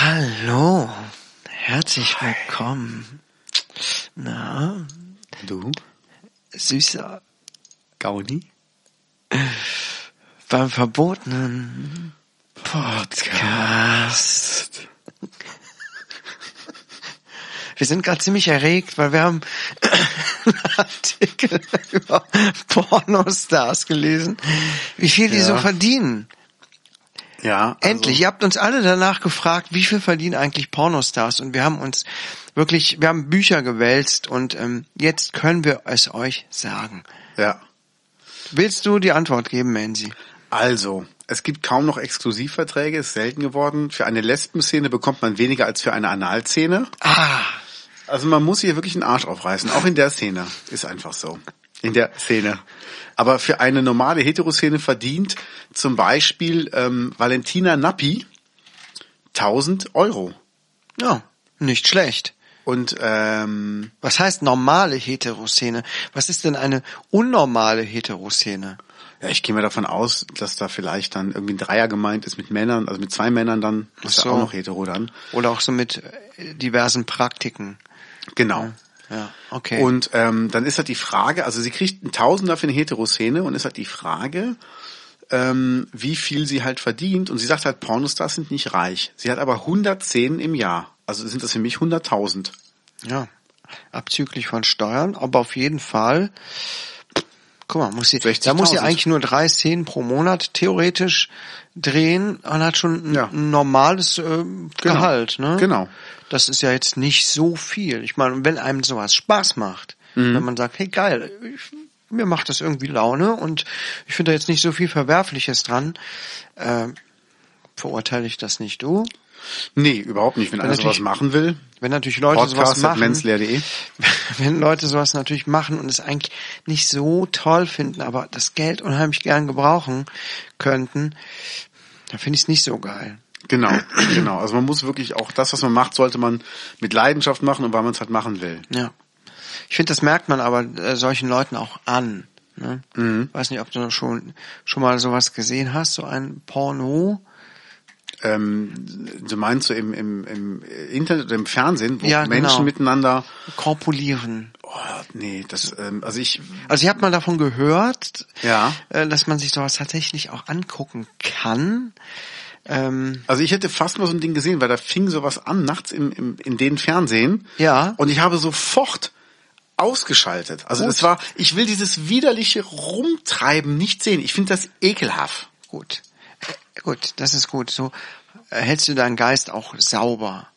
Hallo, herzlich willkommen. Na, Du? süßer, Gauni? Beim verbotenen Podcast. Wir sind gerade ziemlich erregt, weil wir haben einen Artikel über Pornostars gelesen, wie viel die Ja. so verdienen. Ja. also- Endlich, ihr habt uns alle danach gefragt, wie viel verdienen eigentlich Pornostars und wir haben uns wirklich, wir haben Bücher gewälzt und ähm, jetzt können wir es euch sagen. Ja. Willst du die Antwort geben, Mansi? Also, es gibt kaum noch Exklusivverträge, ist selten geworden. Für eine Lesbenszene bekommt man weniger als für eine Analszene. Ah, Also man muss hier wirklich einen Arsch aufreißen, auch in der Szene. Ist einfach so. In der Szene. Aber für eine normale Heteroszene verdient zum Beispiel ähm, Valentina Nappi 1000 Euro. ja, nicht schlecht. Und ähm, Was heißt normale Heteroszene? Was ist denn eine unnormale Heteroszene? Ja, ich gehe mal davon aus, dass da vielleicht dann irgendwie ein Dreier gemeint ist mit Männern, also mit zwei Männern dann. Ist Ach ja so. auch noch hetero dann. Oder auch so mit äh, diversen Praktiken. Genau. Ja, okay. Und ähm, dann ist halt die Frage, also sie kriegt einen Tausender für eine Heteroszene und ist halt die Frage, ähm, wie viel sie halt verdient. Und sie sagt halt, Pornostars sind nicht reich. Sie hat aber 110 im Jahr. Also sind das für mich 100.000. ja, abzüglich von Steuern, aber auf jeden Fall. Guck mal, muss sie, da 60.000. muss sie eigentlich nur drei Szenen pro Monat theoretisch drehen und hat schon ein, Ja. normales äh, Gehalt. Ne? Genau. Das ist ja jetzt nicht so viel. Ich meine, wenn einem sowas Spaß macht, Mhm. wenn man sagt, hey geil, ich, mir macht das irgendwie Laune und ich finde da jetzt nicht so viel Verwerfliches dran, äh, verurteile ich das nicht du. Nee, überhaupt nicht. Wenn einer sowas machen will, Wenn natürlich Leute sowas Podcast at machen, wenn Leute sowas natürlich machen und es eigentlich nicht so toll finden, aber das Geld unheimlich gern gebrauchen könnten, dann finde ich es nicht so geil. Genau, genau. Also man muss wirklich auch das, was man macht, sollte man mit Leidenschaft machen und weil man es halt machen will. Ja. Ich finde, das merkt man aber äh, solchen Leuten auch an. Ne? Mhm. Weiß nicht, ob du schon schon mal sowas gesehen hast, so ein Porno. Ähm, du meinst so im, im, im Internet oder im Fernsehen, wo Ja, Menschen genau. miteinander Korpulieren. Oh, nee, das, ähm, also ich, Also ich habe mal davon gehört, Ja. äh, dass man sich sowas tatsächlich auch angucken kann. Ähm, also ich hätte fast mal so ein Ding gesehen, weil da fing sowas an, nachts im, im, in den Fernsehen. Ja. Und ich habe sofort ausgeschaltet. Also Gut. es war, ich will dieses widerliche Rumtreiben nicht sehen. Ich finde das ekelhaft. gut, gut, das ist gut. So äh, hältst du deinen Geist auch sauber.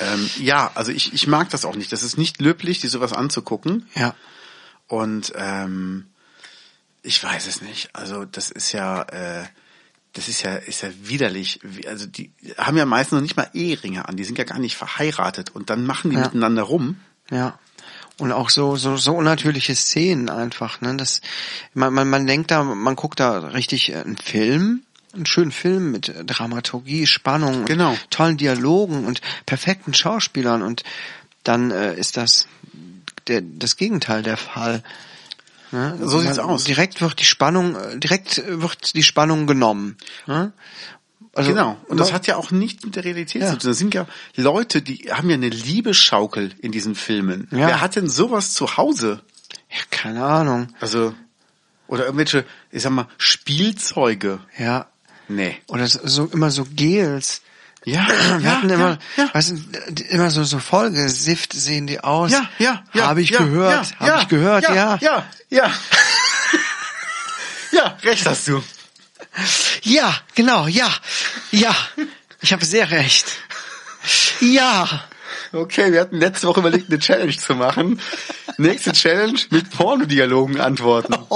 Ähm, ja, also ich, ich mag das auch nicht. Das ist nicht löblich, dir sowas anzugucken. Ja. Und ähm, ich weiß es nicht. Also das ist ja, äh, das ist ja, ist ja widerlich. Also die haben ja meistens noch nicht mal Eheringe an. Die sind ja gar nicht verheiratet und dann machen die Ja. miteinander rum. Ja. Und auch so, so, so unnatürliche Szenen einfach, ne? Das, man, man, man denkt da, man guckt da richtig äh, einen Film, einen schönen Film mit Dramaturgie, Spannung, und Genau. tollen Dialogen und perfekten Schauspielern und dann äh, ist das der, das Gegenteil der Fall. Ne? So sieht's Man- aus. Direkt wird die Spannung, äh, direkt wird die Spannung genommen. Ne? Also, genau. Und das hat ja auch nichts mit der Realität Ja. zu tun. Das sind ja Leute, die haben ja eine Liebesschaukel in diesen Filmen. Ja. Wer hat denn sowas zu Hause? ja, keine Ahnung. Also, oder irgendwelche, ich sag mal, Spielzeuge. Ja. Nee. Oder so, immer so Gels. Ja, Wir ja, hatten immer, ja, ja. weißt immer so, so vollgesifft sehen die aus. Ja, ja, ja. Habe ich ja, gehört, ja, habe ja, ich gehört, ja. Ja, ja, ja. ja, recht hast du. Ja, genau, ja, ja. Ich habe sehr recht. Ja. Okay, wir hatten letzte Woche überlegt, eine Challenge zu machen. Nächste Challenge mit Pornodialogen antworten.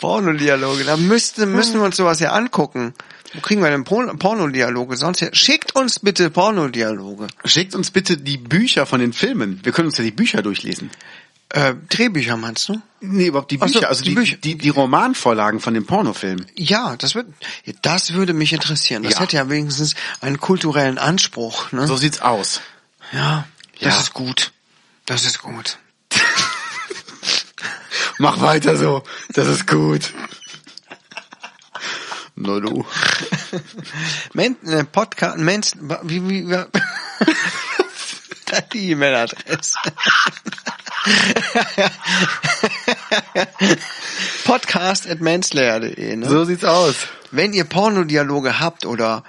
Pornodialoge, da müssten, müssen wir uns sowas ja angucken. Wo kriegen wir denn Porn- Pornodialoge? Sonst ja, schickt uns bitte Pornodialoge. Schickt uns bitte die Bücher von den Filmen. Wir können uns ja die Bücher durchlesen. Äh, Drehbücher meinst du? Nee, überhaupt die Ach so, Bücher, also die die, Bücher. die, die Romanvorlagen von dem Pornofilm. Ja, das wird, das würde mich interessieren. Das Ja. hätte ja wenigstens einen kulturellen Anspruch. Ne? So sieht's aus. Ja, das Ja. ist gut. Das ist gut. Mach weiter so. Das ist gut. Na du. Men, äh, Podcast, Mens, wie, wie, wie die E-Mail-Adresse. Podcast at manslayer.de, ne? So sieht's aus. Wenn ihr Pornodialoge habt oder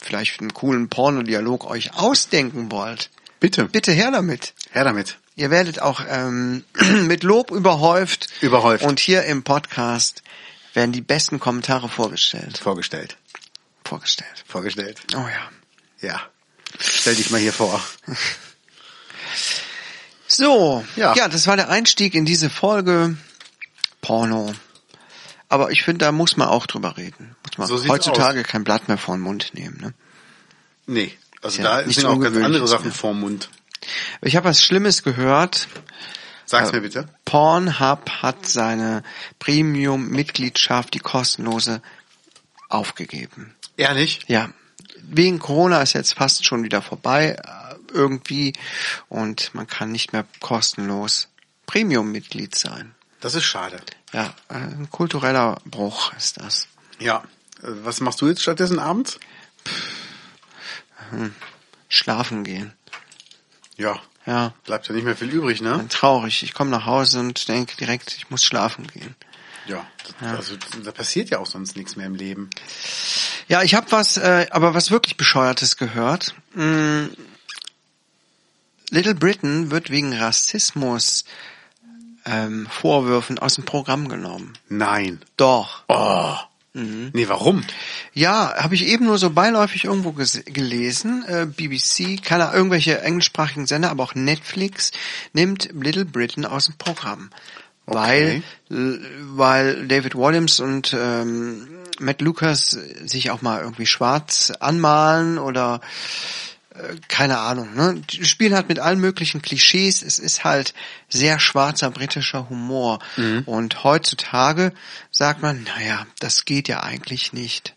vielleicht einen coolen Pornodialog euch ausdenken wollt, Bitte. bitte her damit. Her damit. Ihr werdet auch ähm, mit Lob überhäuft. Überhäuft. Und hier im Podcast werden die besten Kommentare vorgestellt. Vorgestellt. Vorgestellt. Vorgestellt. Oh ja. Ja. Stell dich mal hier vor. So, Ja. ja. das war der Einstieg in diese Folge Porno. Aber ich finde, da muss man auch drüber reden. Muss man So heutzutage kein Blatt mehr vor den Mund nehmen. Ne? Nee. Also Ja, da sind auch ganz andere Sachen mehr. vorm Mund. Ich habe was Schlimmes gehört. Sag's Äh, mir bitte. Pornhub hat seine Premium-Mitgliedschaft, die kostenlose, aufgegeben. Ehrlich? Ja, wegen Corona ist jetzt fast schon wieder vorbei äh, irgendwie und man kann nicht mehr kostenlos Premium-Mitglied sein. Das ist schade. Ja, äh, ein kultureller Bruch ist das. Ja. Was machst du jetzt stattdessen abends? Schlafen gehen. Ja. Ja, Bleibt ja nicht mehr viel übrig, ne? dann traurig. Ich komme nach Hause und denke direkt, ich muss schlafen gehen. Ja. Das, Also da passiert ja auch sonst nichts mehr im Leben. Ja, ich habe was, äh, aber was wirklich bescheuertes gehört. Mm, Little Britain wird wegen Rassismus ähm, Vorwürfen aus dem Programm genommen. Nein. Doch. Oh. Mhm. Nee, warum? Ja, habe ich eben nur so beiläufig irgendwo gelesen. Äh, BBC, keine irgendwelche englischsprachigen Sender, aber auch Netflix nimmt Little Britain aus dem Programm. Weil, l- weil David Williams und ähm, Matt Lucas sich auch mal irgendwie schwarz anmalen oder äh, keine Ahnung, ne? Die spielen halt mit allen möglichen Klischees. Es ist halt sehr schwarzer britischer Humor. Und heutzutage sagt man, naja, das geht ja eigentlich nicht.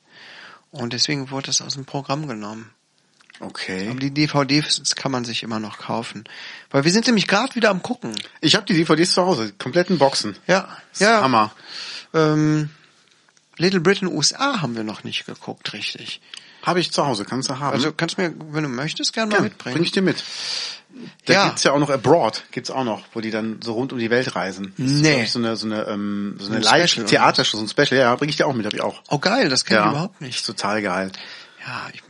Und deswegen wurde das aus dem Programm genommen. Okay. Aber die DVDs kann man sich immer noch kaufen. Weil wir sind nämlich gerade wieder am gucken. Ich habe die DVDs zu Hause, kompletten Boxen. Ja, ja. Hammer. Ähm, Little Britain USA haben wir noch nicht geguckt, richtig. Habe ich zu Hause, kannst du haben. Also kannst du mir, wenn du möchtest, gerne mal ja, mitbringen. bring ich dir mit. Da Ja. gibt's ja auch noch Abroad, gibt's auch noch, wo die dann so rund um die Welt reisen. Das ist, Nee. glaub ich, so eine so eine ähm, so eine Ein Live Theatershow, so ein Special. Ja, bring ich dir auch mit, habe ich auch. Oh geil, das kenne ja, ich überhaupt nicht. Ist total geil. Ja, ich,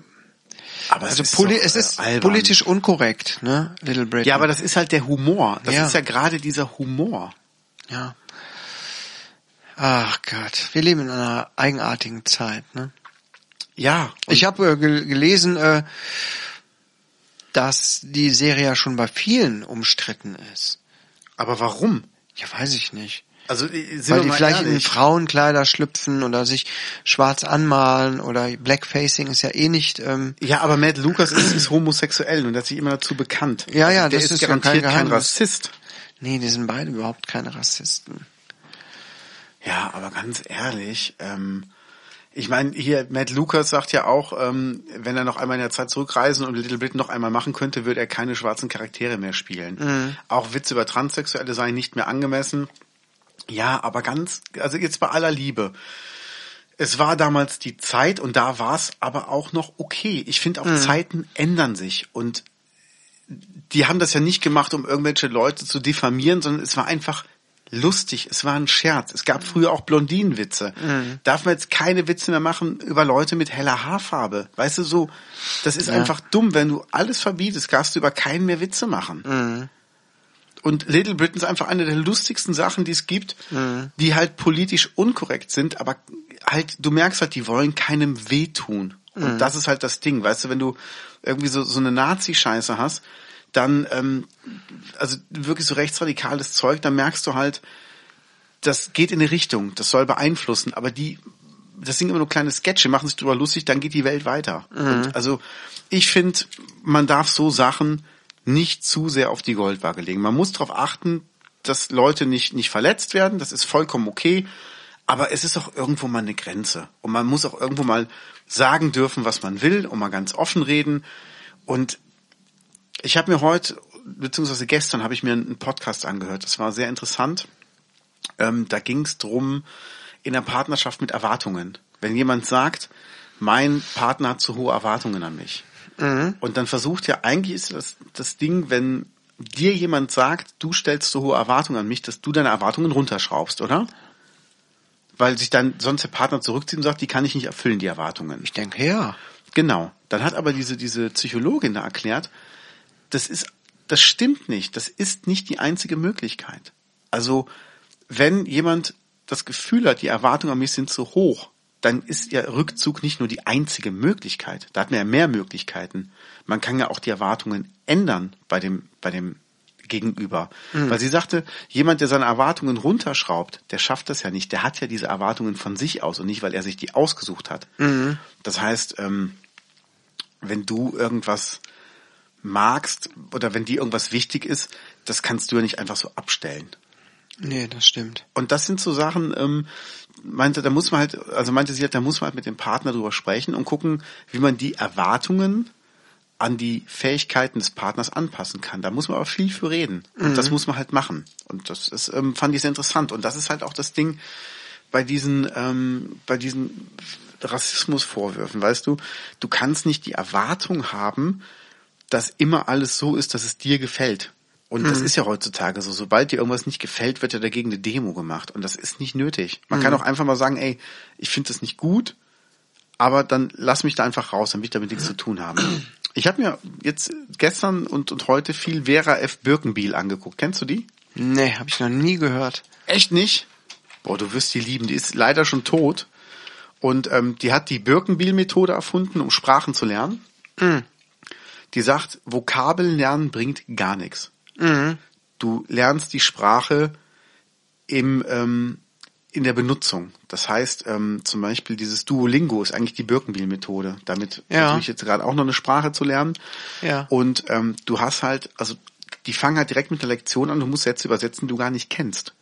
Aber also es ist, poli doch, es äh, ist albern. politisch unkorrekt, ne? Little Britain. Ja, aber das ist halt der Humor. Das Ja. ist ja gerade dieser Humor. Ja. Ach Gott, wir leben in einer eigenartigen Zeit, ne? Ja. Ich habe äh, gel- gelesen, äh, dass die Serie ja schon bei vielen umstritten ist. aber warum? Ja, weiß ich nicht. Also äh, Weil die vielleicht in ehrlich. Frauenkleider schlüpfen oder sich schwarz anmalen oder Blackfacing ist ja eh nicht. Ähm, Ja, aber Matt Lucas ist, ist homosexuell und hat sich immer dazu bekannt. Ja, ja, also der das ist, garantiert kein kein. Rassist. nee, die sind beide überhaupt keine Rassisten. Ja, aber ganz ehrlich, ähm, ich meine, hier Matt Lucas sagt ja auch, ähm, wenn er noch einmal in der Zeit zurückreisen und Little Britain noch einmal machen könnte, würde er keine schwarzen Charaktere mehr spielen. Mhm. Auch Witze über Transsexuelle seien nicht mehr angemessen. Ja, aber ganz, also jetzt bei aller Liebe. Es war damals die Zeit und da war es aber auch noch okay. Ich finde Mhm. auch Zeiten ändern sich und die haben das ja nicht gemacht, um irgendwelche Leute zu diffamieren, sondern es war einfach lustig. Es war ein Scherz. Es gab früher auch Blondinenwitze. Darf man jetzt keine Witze mehr machen über Leute mit heller Haarfarbe? Weißt du, so, das ist einfach dumm. Wenn du alles verbietest, darfst du über keinen mehr Witze machen. Und Little Britain ist einfach eine der lustigsten Sachen, die es gibt, die halt politisch unkorrekt sind, aber halt, du merkst halt, die wollen keinem wehtun. Und das ist halt das Ding, weißt du, wenn du irgendwie so, so eine Nazi-Scheiße hast, dann, ähm, also wirklich so rechtsradikales Zeug, dann merkst du halt, das geht in eine Richtung, das soll beeinflussen, aber die, das sind immer nur kleine Sketche, machen sich drüber lustig, dann geht die Welt weiter. Und also ich finde, man darf so Sachen nicht zu sehr auf die Goldwaage legen. Man muss darauf achten, dass Leute nicht, nicht verletzt werden. Das ist vollkommen okay. Aber es ist auch irgendwo mal eine Grenze. Und man muss auch irgendwo mal sagen dürfen, was man will und mal ganz offen reden. Und ich habe mir heute, beziehungsweise gestern, habe ich mir einen Podcast angehört. Das war sehr interessant. Ähm, da ging es drum in der Partnerschaft mit Erwartungen. Wenn jemand sagt, mein Partner hat zu hohe Erwartungen an mich. Mhm. Und dann versucht ja, eigentlich ist das, das Ding, wenn dir jemand sagt, du stellst zu hohe Erwartungen an mich, dass du deine Erwartungen runterschraubst, oder? Weil sich dann sonst der Partner zurückzieht und sagt, die kann ich nicht erfüllen, die Erwartungen. Ich denke, ja. Genau. Dann hat aber diese, diese Psychologin da erklärt, das ist, das stimmt nicht. Das ist nicht die einzige Möglichkeit. Also, wenn jemand das Gefühl hat, die Erwartungen an mich sind zu hoch, dann ist ja Rückzug nicht nur die einzige Möglichkeit. Da hat man ja mehr Möglichkeiten. Man kann ja auch die Erwartungen ändern bei dem, bei dem Gegenüber. Mhm. Weil sie sagte, jemand, der seine Erwartungen runterschraubt, der schafft das ja nicht. Der hat ja diese Erwartungen von sich aus und nicht, weil er sich die ausgesucht hat. Mhm. Das heißt, ähm, wenn du irgendwas magst oder wenn dir irgendwas wichtig ist, das kannst du ja nicht einfach so abstellen. Nee, das stimmt. Und das sind so Sachen, ähm, meinte, da muss man halt, also meinte sie halt, da muss man halt mit dem Partner drüber sprechen und gucken, wie man die Erwartungen an die Fähigkeiten des Partners anpassen kann. Da muss man aber viel für reden. Und mhm. das muss man halt machen. Und das ist, ähm, fand ich sehr interessant. Und das ist halt auch das Ding bei diesen, ähm, bei diesen Rassismusvorwürfen, weißt du, du kannst nicht die Erwartung haben, dass immer alles so ist, dass es dir gefällt. Und mhm. das ist ja heutzutage so. Sobald dir irgendwas nicht gefällt, wird ja dagegen eine Demo gemacht. Und das ist nicht nötig. Man mhm. kann auch einfach mal sagen, ey, ich finde das nicht gut, aber dann lass mich da einfach raus, will ich damit nichts zu tun haben. Ich habe mir jetzt gestern und, und heute viel Vera F. Birkenbiel angeguckt. Kennst du die? Nee, habe ich noch nie gehört. Echt nicht? Boah, du wirst die lieben. Die ist leider schon tot. Und ähm, die hat die Birkenbiel-Methode erfunden, um Sprachen zu lernen. Mhm. Die sagt, Vokabeln lernen bringt gar nichts. Mhm. Du lernst die Sprache im, ähm, in der Benutzung. Das heißt, ähm, zum Beispiel dieses Duolingo ist eigentlich die Birkenbiel-Methode. Damit ja. versuche ich jetzt gerade auch noch eine Sprache zu lernen. Ja. Und ähm, du hast halt, also die fangen halt direkt mit der Lektion an, du musst Sätze übersetzen, die du gar nicht kennst.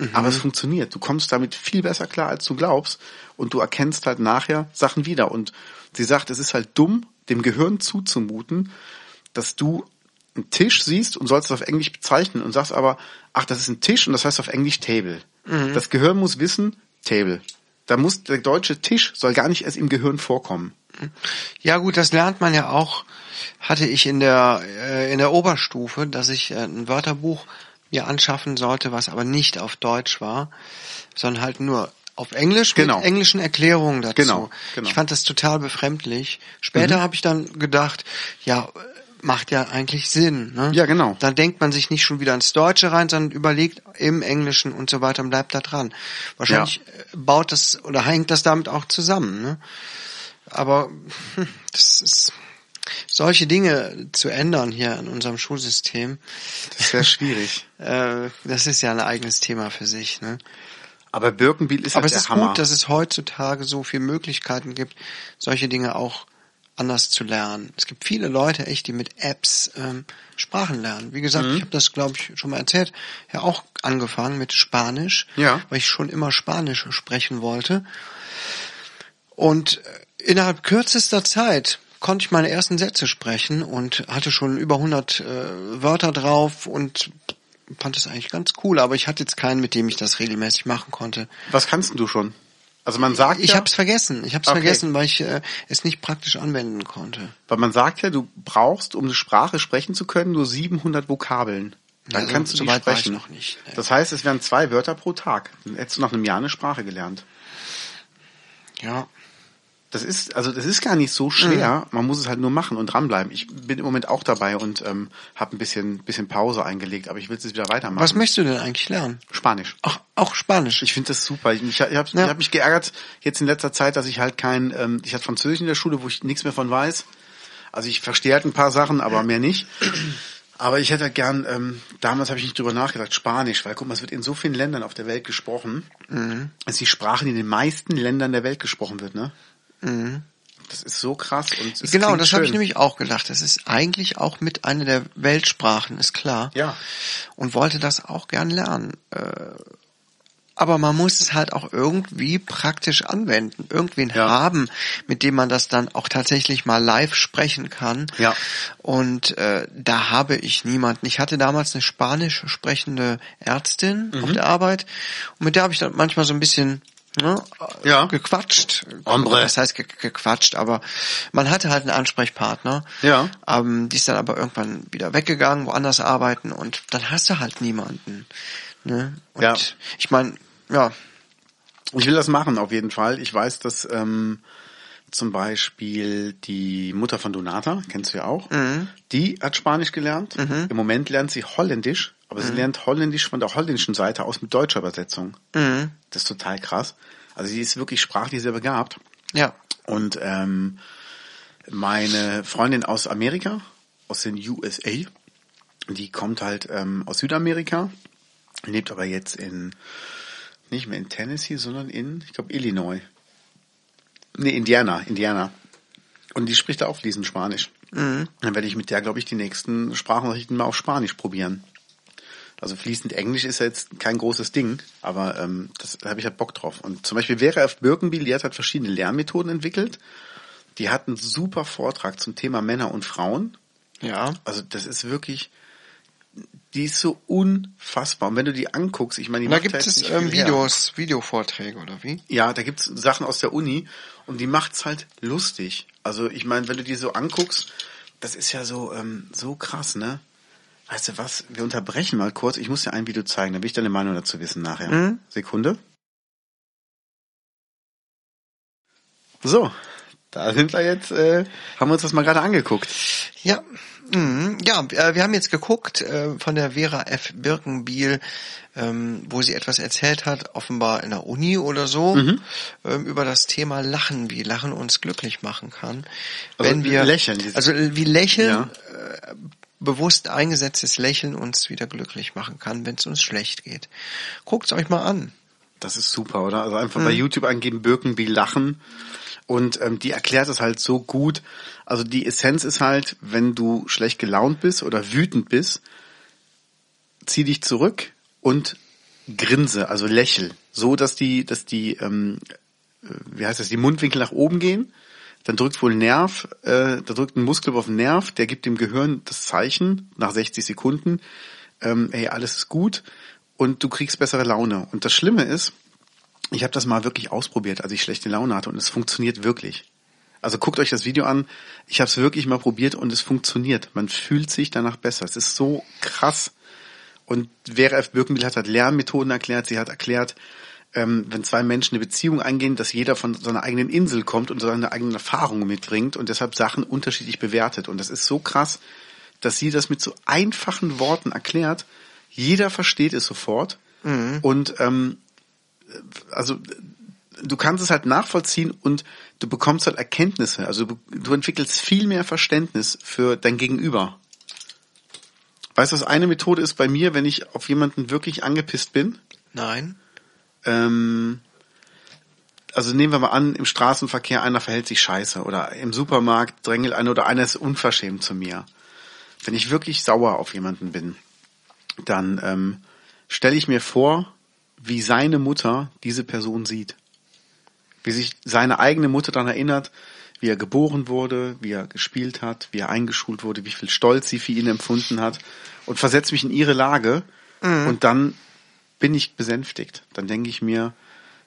Mhm. Aber es funktioniert. Du kommst damit viel besser klar, als du glaubst. Und du erkennst halt nachher Sachen wieder. Und sie sagt, es ist halt dumm, dem Gehirn zuzumuten, dass du einen Tisch siehst und sollst es auf Englisch bezeichnen und sagst aber, ach, das ist ein Tisch und das heißt auf Englisch Table. Mhm. Das Gehirn muss wissen, Table. Da muss der deutsche Tisch soll gar nicht erst im Gehirn vorkommen. Ja gut, das lernt man ja auch. Hatte ich in der äh, in der Oberstufe, dass ich äh, ein Wörterbuch mir anschaffen sollte, was aber nicht auf Deutsch war, sondern halt nur auf Englisch genau. mit englischen Erklärungen dazu. Genau, genau. Ich fand das total befremdlich. Später mhm. habe ich dann gedacht, ja, macht ja eigentlich Sinn. Ne? Ja, genau. Dann denkt man sich nicht schon wieder ins Deutsche rein, sondern überlegt im Englischen und so weiter und bleibt da dran. Wahrscheinlich ja. Äh, baut das oder hängt das damit auch zusammen. Ne? Aber hm, das ist solche Dinge zu ändern hier in unserem Schulsystem. Das ist sehr schwierig. äh, das ist ja ein eigenes Thema für sich. Ne? Aber Birkenbiel ist Aber halt es ist Hammer. gut, dass es heutzutage so viele Möglichkeiten gibt, solche Dinge auch anders zu lernen. Es gibt viele Leute echt, die mit Apps ähm, Sprachen lernen. Wie gesagt, mhm. ich habe das, glaube ich, schon mal erzählt, ja auch angefangen mit Spanisch, ja. weil ich schon immer Spanisch sprechen wollte. Und äh, innerhalb kürzester Zeit konnte ich meine ersten Sätze sprechen und hatte schon über 100 äh, Wörter drauf und fand es eigentlich ganz cool, aber ich hatte jetzt keinen, mit dem ich das regelmäßig machen konnte. Was kannst du schon? Also man sagt ich ja, habe es vergessen. Ich habe es okay. vergessen, weil ich äh, es nicht praktisch anwenden konnte. Weil man sagt ja, du brauchst, um eine Sprache sprechen zu können, nur 700 Vokabeln. Dann ja, kannst du so die sprechen. noch nicht. Nee. Das heißt, es wären zwei Wörter pro Tag. Dann hättest du nach einem Jahr eine Sprache gelernt. Ja. Das ist, also das ist gar nicht so schwer. Mhm. Man muss es halt nur machen und dranbleiben. Ich bin im Moment auch dabei und ähm, habe ein bisschen, bisschen Pause eingelegt, aber ich will es jetzt wieder weitermachen. Was möchtest du denn eigentlich lernen? Spanisch. Ach, auch Spanisch. Ich finde das super. Ich, ich, habe ja. hab mich geärgert jetzt in letzter Zeit, dass ich halt kein, ähm, ich hatte Französisch in der Schule, wo ich nichts mehr von weiß. Also ich verstehe halt ein paar Sachen, aber mehr nicht. Aber ich hätte gern, ähm, damals habe ich nicht drüber nachgedacht, Spanisch, weil guck mal, es wird in so vielen Ländern auf der Welt gesprochen. Mhm. Es ist die Sprache, die in den meisten Ländern der Welt gesprochen wird, ne? Mhm. Das ist so krass und es Genau, das habe ich nämlich auch gedacht. Das ist eigentlich auch mit einer der Weltsprachen, ist klar. Ja. Und wollte das auch gern lernen. Äh, Aber man muss es halt auch irgendwie praktisch anwenden. Irgendwen Ja. haben, mit dem man das dann auch tatsächlich mal live sprechen kann. Ja. Und äh, da habe ich niemanden. Ich hatte damals eine spanisch sprechende Ärztin Mhm. auf der Arbeit und mit der habe ich dann manchmal so ein bisschen ne, Ja. gequatscht. Hombre. Das heißt ge gequatscht, aber man hatte halt einen Ansprechpartner. Ja. Ähm, die ist dann aber irgendwann wieder weggegangen, woanders arbeiten und dann hast du halt niemanden. Ne? Und Ja. ich meine, ja, Ich will das machen, auf jeden Fall. Ich weiß, dass ähm, zum Beispiel die Mutter von Donata, kennst du ja auch, die hat Spanisch gelernt. Im Moment lernt sie Holländisch, aber sie lernt Holländisch von der holländischen Seite aus mit deutscher Übersetzung. Das ist total krass. Also sie ist wirklich sprachlich sehr begabt. ja, Und ähm, meine Freundin aus Amerika, aus den USA, die kommt halt ähm, aus Südamerika, lebt aber jetzt in, nicht mehr in Tennessee, sondern in, ich glaube, Illinois. Nee, Indiana, Indiana. Und die spricht da auch fließend Spanisch. Dann werde ich mit der, glaube ich, die nächsten Sprachnachrichten mal auf Spanisch probieren. Also fließend Englisch ist ja jetzt kein großes Ding, aber ähm, das, da habe ich halt Bock drauf. Und zum Beispiel Vera F. Birkenbiel, die hat halt verschiedene Lernmethoden entwickelt. Die hat einen super Vortrag zum Thema Männer und Frauen. ja. Also das ist wirklich, die ist so unfassbar. Und wenn du die anguckst, ich meine, die da macht gibt halt es ähm, viel her. Videos, Videovorträge oder wie? Ja, da gibt's Sachen aus der Uni und die macht's halt lustig. Also ich meine, wenn du die so anguckst, das ist ja so ähm, so krass, ne? Weißt du was? Wir unterbrechen mal kurz. Ich muss dir ein Video zeigen, dann will ich deine Meinung dazu wissen nachher. Sekunde. So, da sind wir jetzt, äh, haben wir uns das mal gerade angeguckt. Ja, mhm. ja, äh, wir haben jetzt geguckt äh, von der Vera F. Birkenbiel, ähm, wo sie etwas erzählt hat, offenbar in der Uni oder so, Mhm. ähm, über das Thema Lachen, wie Lachen uns glücklich machen kann. Also wenn wir Lächeln, also äh, wie Lächeln, Ja. äh, bewusst eingesetztes Lächeln uns wieder glücklich machen kann, wenn es uns schlecht geht. Guckt's euch mal an. Das ist super, oder? Also einfach bei YouTube eingeben, Birkenbiel lachen. Und ähm, die erklärt es halt so gut. Also die Essenz ist halt, wenn du schlecht gelaunt bist oder wütend bist, zieh dich zurück und grinse, also lächel. So, dass die, dass die, ähm, äh, wie heißt das, die Mundwinkel nach oben gehen. Dann drückt wohl Nerv, äh, da drückt ein Muskel auf den Nerv, der gibt dem Gehirn das Zeichen nach 60 Sekunden, ähm, hey, alles ist gut und du kriegst bessere Laune. Und das Schlimme ist, ich habe das mal wirklich ausprobiert, als ich schlechte Laune hatte und es funktioniert wirklich. Also guckt euch das Video an. Ich habe es wirklich mal probiert und es funktioniert. Man fühlt sich danach besser. Es ist so krass. Und Vera F. Birkenbiel hat halt Lernmethoden erklärt. Sie hat erklärt, ähm, wenn zwei Menschen eine Beziehung eingehen, dass jeder von seiner eigenen Insel kommt und seine eigenen Erfahrungen mitbringt und deshalb Sachen unterschiedlich bewertet. Und das ist so krass, dass sie das mit so einfachen Worten erklärt. Jeder versteht es sofort. Und ähm, also du kannst es halt nachvollziehen und du bekommst halt Erkenntnisse. Also du, du entwickelst viel mehr Verständnis für dein Gegenüber. Weißt du, was eine Methode ist bei mir, wenn ich auf jemanden wirklich angepisst bin? Nein. Ähm, also nehmen wir mal an, im Straßenverkehr einer verhält sich scheiße oder im Supermarkt drängelt einer oder einer ist unverschämt zu mir. Wenn ich wirklich sauer auf jemanden bin, dann ähm, stelle ich mir vor, wie seine Mutter diese Person sieht. Wie sich seine eigene Mutter daran erinnert, wie er geboren wurde, wie er gespielt hat, wie er eingeschult wurde, wie viel Stolz sie für ihn empfunden hat und versetze mich in ihre Lage und dann bin ich besänftigt. Dann denke ich mir,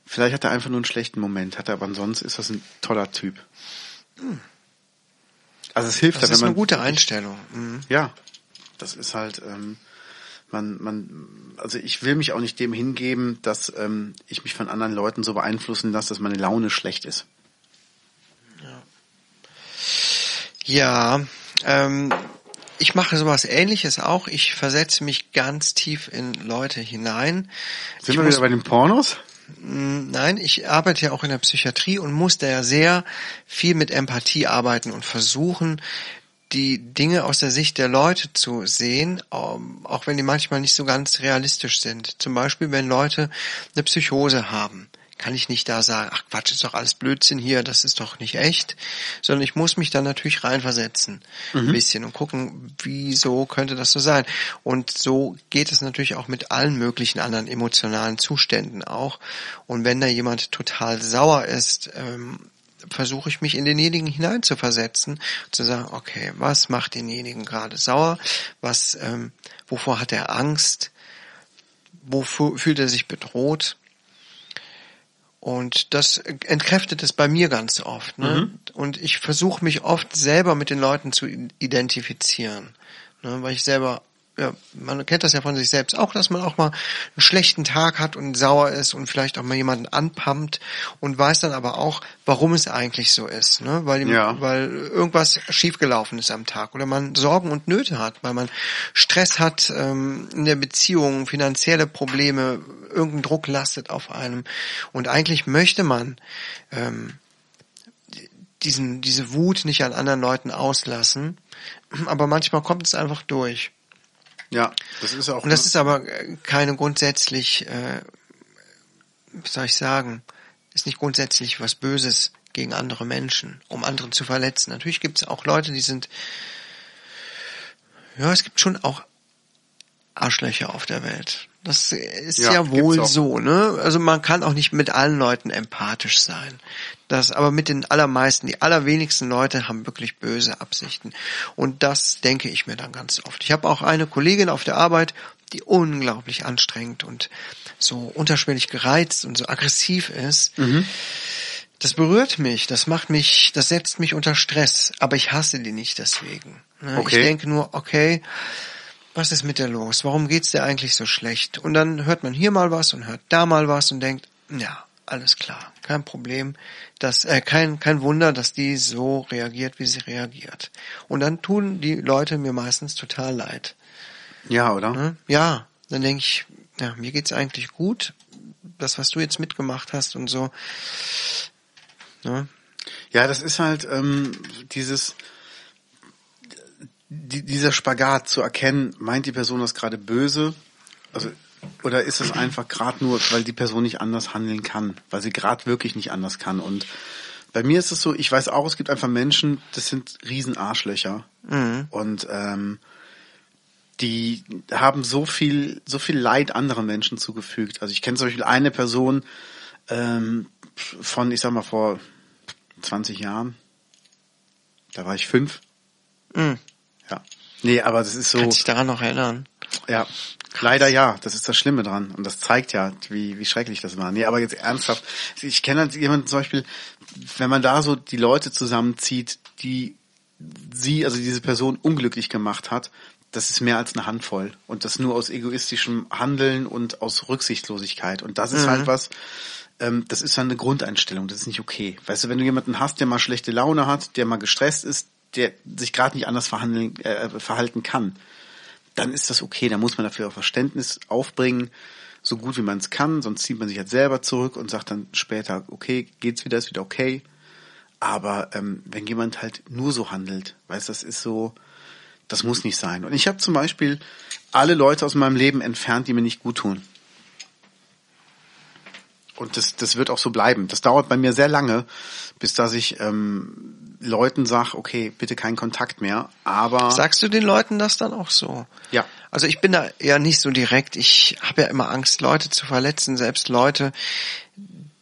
vielleicht hat er einfach nur einen schlechten Moment, hat er, aber ansonsten ist das ein toller Typ. Also es hilft Das ja, ist wenn man eine gute Einstellung. Mhm. ja, das ist halt, ähm, man, man, also ich will mich auch nicht dem hingeben, dass ähm, ich mich von anderen Leuten so beeinflussen lasse, dass meine Laune schlecht ist. Ja, ähm, ich mache sowas ähnliches auch. Ich versetze mich ganz tief in Leute hinein. Sind ich wir muss, wieder bei den Pornos? nein, ich arbeite ja auch in der Psychiatrie und muss da ja sehr viel mit Empathie arbeiten und versuchen, die Dinge aus der Sicht der Leute zu sehen, ähm, auch wenn die manchmal nicht so ganz realistisch sind. Zum Beispiel, wenn Leute eine Psychose haben, kann ich nicht da sagen, ach Quatsch, ist doch alles Blödsinn hier, das ist doch nicht echt, sondern ich muss mich dann natürlich reinversetzen, mhm. ein bisschen und gucken, wieso könnte das so sein. Und so geht es natürlich auch mit allen möglichen anderen emotionalen Zuständen auch. Und wenn da jemand total sauer ist, ähm, versuche ich mich in denjenigen hineinzuversetzen, zu sagen, okay, was macht denjenigen gerade sauer, was, ähm, wovor hat er Angst, wofür fühlt er sich bedroht und das entkräftet es bei mir ganz oft. Ne? Mhm. Und ich versuche mich oft selber mit den Leuten zu identifizieren, ne? weil ich selber ja, man kennt das ja von sich selbst auch, dass man auch mal einen schlechten Tag hat und sauer ist und vielleicht auch mal jemanden anpumpt und weiß dann aber auch, warum es eigentlich so ist, ne? Weil, ja. weil irgendwas schiefgelaufen ist am Tag oder man Sorgen und Nöte hat, weil man Stress hat ähm, in der Beziehung, finanzielle Probleme, irgendein Druck lastet auf einem und eigentlich möchte man ähm, diesen diese Wut nicht an anderen Leuten auslassen, aber manchmal kommt es einfach durch. Ja, das ist auch. Und das ist aber äh, keine grundsätzlich, äh, wie soll ich sagen, ist nicht grundsätzlich was Böses gegen andere Menschen, um andere zu verletzen. Natürlich gibt es auch Leute, die sind, ja, es gibt schon auch Arschlöcher auf der Welt. Das ist ja, ja wohl so, ne? Also man kann auch nicht mit allen Leuten empathisch sein. Das, aber mit den allermeisten, die allerwenigsten Leute haben wirklich böse Absichten. Und das denke ich mir dann ganz oft. Ich habe auch eine Kollegin auf der Arbeit, die unglaublich anstrengend und so unterschwellig gereizt und so aggressiv ist. Mhm. Das berührt mich, das macht mich, das setzt mich unter Stress, aber ich hasse die nicht deswegen. Ne? Okay. Ich denke nur, okay, was ist mit der los? Warum geht's dir eigentlich so schlecht? Und dann hört man hier mal was und hört da mal was und denkt, ja, alles klar, kein Problem, dass äh, kein kein Wunder, dass die so reagiert, wie sie reagiert. Und dann tun die Leute mir meistens total leid. Ja, oder? Ne? Ja, dann denke ich, ja, mir geht's eigentlich gut. Das, was du jetzt mitgemacht hast und so. Ne? Ja, das ist halt ähm, dieses die, dieser Spagat zu erkennen, meint die Person das gerade böse? Also oder ist es einfach gerade nur, weil die Person nicht anders handeln kann, weil sie gerade wirklich nicht anders kann? Und bei mir ist es so, ich weiß auch, es gibt einfach Menschen, das sind Riesenarschlöcher. Mhm. Und ähm, die haben so viel, so viel Leid anderen Menschen zugefügt. Also ich kenne zum Beispiel eine Person ähm, von, ich sag mal, vor 20 Jahren. Da war ich fünf. Mhm. Ja. Nee, aber das ist so. Kannst dich daran noch erinnern? Ja. Leider ja, das ist das Schlimme dran. Und das zeigt ja, wie, wie schrecklich das war. Nee, aber jetzt ernsthaft. Ich kenne halt jemanden zum Beispiel, wenn man da so die Leute zusammenzieht, die sie, also diese Person unglücklich gemacht hat, das ist mehr als eine Handvoll. Und das nur aus egoistischem Handeln und aus Rücksichtslosigkeit. Und das ist halt mhm. halt was, ähm, das ist dann eine Grundeinstellung, das ist nicht okay. Weißt du, wenn du jemanden hast, der mal schlechte Laune hat, der mal gestresst ist, der sich gerade nicht anders verhandeln, äh, verhalten kann, dann ist das okay. Da muss man dafür auch Verständnis aufbringen, so gut wie man es kann. Sonst zieht man sich halt selber zurück und sagt dann später, okay, geht's wieder, ist wieder okay. Aber ähm, wenn jemand halt nur so handelt, weißt, das ist so, das muss nicht sein. Und ich habe zum Beispiel alle Leute aus meinem Leben entfernt, die mir nicht gut tun. Und das, das wird auch so bleiben. Das dauert bei mir sehr lange, bis dass ich ähm, Leuten sag, okay, bitte keinen Kontakt mehr. Aber sagst du den Leuten das dann auch so? Ja. Also ich bin da eher nicht so direkt. Ich habe ja immer Angst, Leute zu verletzen, selbst Leute,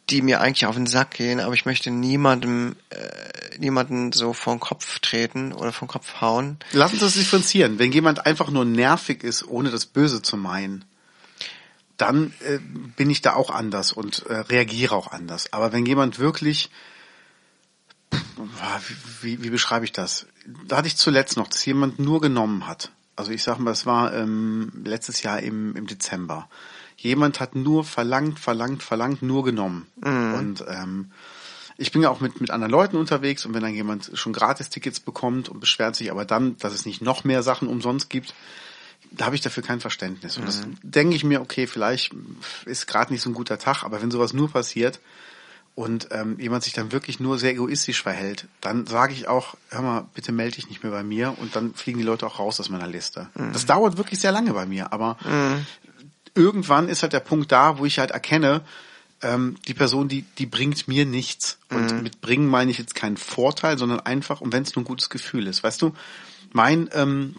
die mir eigentlich auf den Sack gehen. Aber ich möchte niemandem, äh, niemanden so vor den Kopf treten oder vor den Kopf hauen. Lass uns das differenzieren. Wenn jemand einfach nur nervig ist, ohne das Böse zu meinen dann äh, bin ich da auch anders und äh, reagiere auch anders. Aber wenn jemand wirklich, wie, wie beschreibe ich das? Da hatte ich zuletzt noch, dass jemand nur genommen hat. Also ich sage mal, es war ähm, letztes Jahr im, im Dezember. Jemand hat nur verlangt, verlangt, verlangt, nur genommen. Mhm. Und ähm, ich bin ja auch mit, mit anderen Leuten unterwegs und wenn dann jemand schon Gratis-Tickets bekommt und beschwert sich aber dann, dass es nicht noch mehr Sachen umsonst gibt, da habe ich dafür kein Verständnis. Und das mhm. denke ich mir, okay, vielleicht ist gerade nicht so ein guter Tag, aber wenn sowas nur passiert und ähm, jemand sich dann wirklich nur sehr egoistisch verhält, dann sage ich auch, hör mal, bitte melde dich nicht mehr bei mir und dann fliegen die Leute auch raus aus meiner Liste. Mhm. Das dauert wirklich sehr lange bei mir, aber mhm. irgendwann ist halt der Punkt da, wo ich halt erkenne, ähm, die Person, die, die bringt mir nichts. Und mit bringen meine ich jetzt keinen Vorteil, sondern einfach, und wenn es nur ein gutes Gefühl ist. Weißt du, mein, ähm,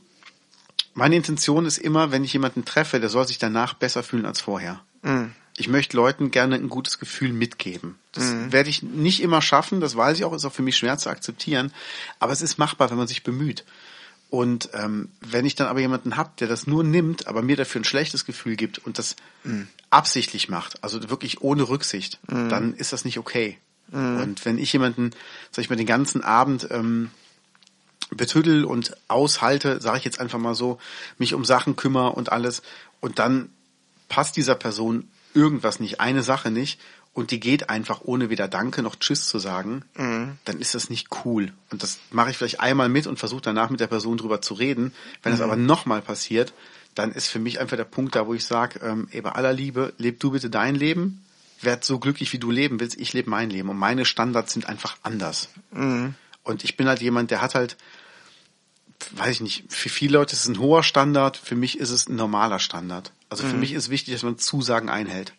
meine Intention ist immer, wenn ich jemanden treffe, der soll sich danach besser fühlen als vorher. Ich möchte Leuten gerne ein gutes Gefühl mitgeben. Das werde ich nicht immer schaffen, das weiß ich auch, ist auch für mich schwer zu akzeptieren, aber es ist machbar, wenn man sich bemüht. Und ähm, wenn ich dann aber jemanden hab, der das nur nimmt, aber mir dafür ein schlechtes Gefühl gibt und das absichtlich macht, also wirklich ohne Rücksicht, dann ist das nicht okay. Und wenn ich jemanden, sag ich mal, den ganzen Abend ähm, betüdel und aushalte, sage ich jetzt einfach mal so, mich um Sachen kümmere und alles und dann passt dieser Person irgendwas nicht, eine Sache nicht und die geht einfach ohne weder Danke noch Tschüss zu sagen, dann ist das nicht cool. Und das mache ich vielleicht einmal mit und versuche danach mit der Person drüber zu reden. Wenn das aber nochmal passiert, dann ist für mich einfach der Punkt da, wo ich sage, ähm, ey, bei aller Liebe, leb du bitte dein Leben, werd so glücklich, wie du leben willst, ich lebe mein Leben und meine Standards sind einfach anders. Und ich bin halt jemand, der hat halt, weiß ich nicht, für viele Leute ist es ein hoher Standard, für mich ist es ein normaler Standard. Also für mich ist wichtig, dass man Zusagen einhält.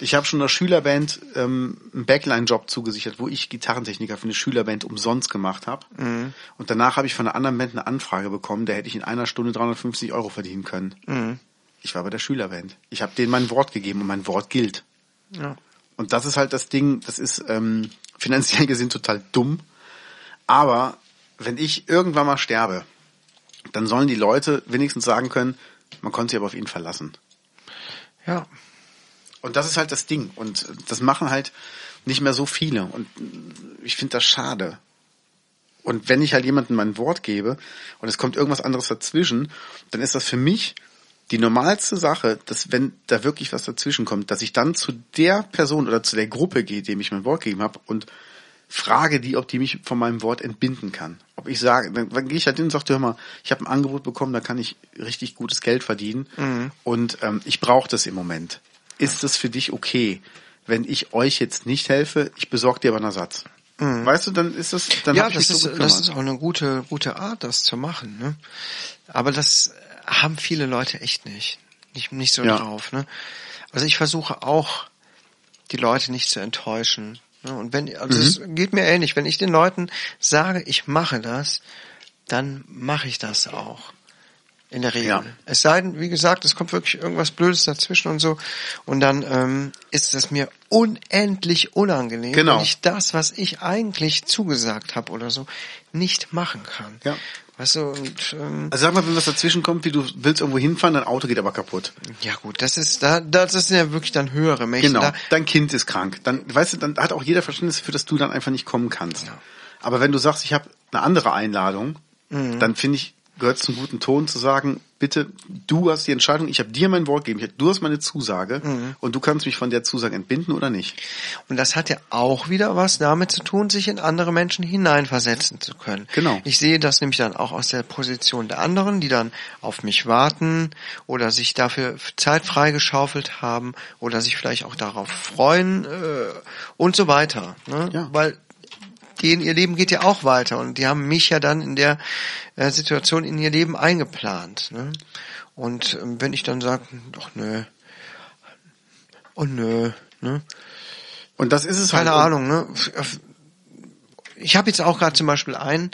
Ich habe schon einer Schülerband ähm, einen Backline-Job zugesichert, wo ich Gitarrentechniker für eine Schülerband umsonst gemacht habe. Und danach habe ich von einer anderen Band eine Anfrage bekommen, da hätte ich in einer Stunde 350 Euro verdienen können. Ich war bei der Schülerband. Ich habe denen mein Wort gegeben und mein Wort gilt. Ja. Und das ist halt das Ding, das ist ähm, finanziell gesehen total dumm. Aber wenn ich irgendwann mal sterbe, dann sollen die Leute wenigstens sagen können, man konnte sich aber auf ihn verlassen. Ja. Und das ist halt das Ding. Und das machen halt nicht mehr so viele. Und ich finde das schade. Und wenn ich halt jemandem mein Wort gebe und es kommt irgendwas anderes dazwischen, dann ist das für mich die normalste Sache, dass wenn da wirklich was dazwischen kommt, dass ich dann zu der Person oder zu der Gruppe gehe, dem ich mein Wort gegeben habe und frage die, ob die mich von meinem Wort entbinden kann. Ob ich sage, dann, dann gehe ich halt hin und sage, hör mal, ich habe ein Angebot bekommen, da kann ich richtig gutes Geld verdienen und ähm, ich brauche das im Moment. Ist das für dich okay, wenn ich euch jetzt nicht helfe, ich besorge dir aber einen Ersatz? Weißt du, dann ist das, dann ja, hab ich das so ist, gekümmert. das ist auch eine gute, gute Art, das zu machen. Ne? Aber das haben viele Leute echt nicht. Nicht, nicht so Ja. drauf. Ne? Also ich versuche auch, die Leute nicht zu enttäuschen. Und wenn, also Mhm. es geht mir ähnlich. Wenn ich den Leuten sage, ich mache das, dann mache ich das auch. In der Regel. Ja. Es sei denn, wie gesagt, es kommt wirklich irgendwas Blödes dazwischen und so. Und dann ähm, ist es mir unendlich unangenehm, Genau. wenn ich das, was ich eigentlich zugesagt habe oder so, nicht machen kann. Ja. Weißt du, und ähm, Also sag mal, wenn was dazwischen kommt, wie du willst irgendwo hinfahren, dein Auto geht aber kaputt. ja gut, das ist da, das sind ja wirklich dann höhere Mächte. Genau. Da, Dein Kind ist krank. Dann, weißt du, dann hat auch jeder Verständnis dafür, dass du dann einfach nicht kommen kannst. Ja. Aber wenn du sagst, ich habe eine andere Einladung, Mhm. dann finde ich, gehört es zum guten Ton zu sagen, bitte, du hast die Entscheidung, ich habe dir mein Wort gegeben, du hast meine Zusage Mhm. und du kannst mich von der Zusage entbinden oder nicht. Und das hat ja auch wieder was damit zu tun, sich in andere Menschen hineinversetzen zu können. Genau. Ich sehe das nämlich dann auch aus der Position der anderen, die dann auf mich warten oder sich dafür Zeit freigeschaufelt haben oder sich vielleicht auch darauf freuen äh, und so weiter. Ne? Ja. Weil denen ihr Leben geht ja auch weiter und die haben mich ja dann in der äh, Situation in ihr Leben eingeplant. Ne? Und ähm, wenn ich dann sage, doch nö, oh nö, ne? Und das ist es Keine halt. Ahnung, ne? Ich habe jetzt auch gerade zum Beispiel einen,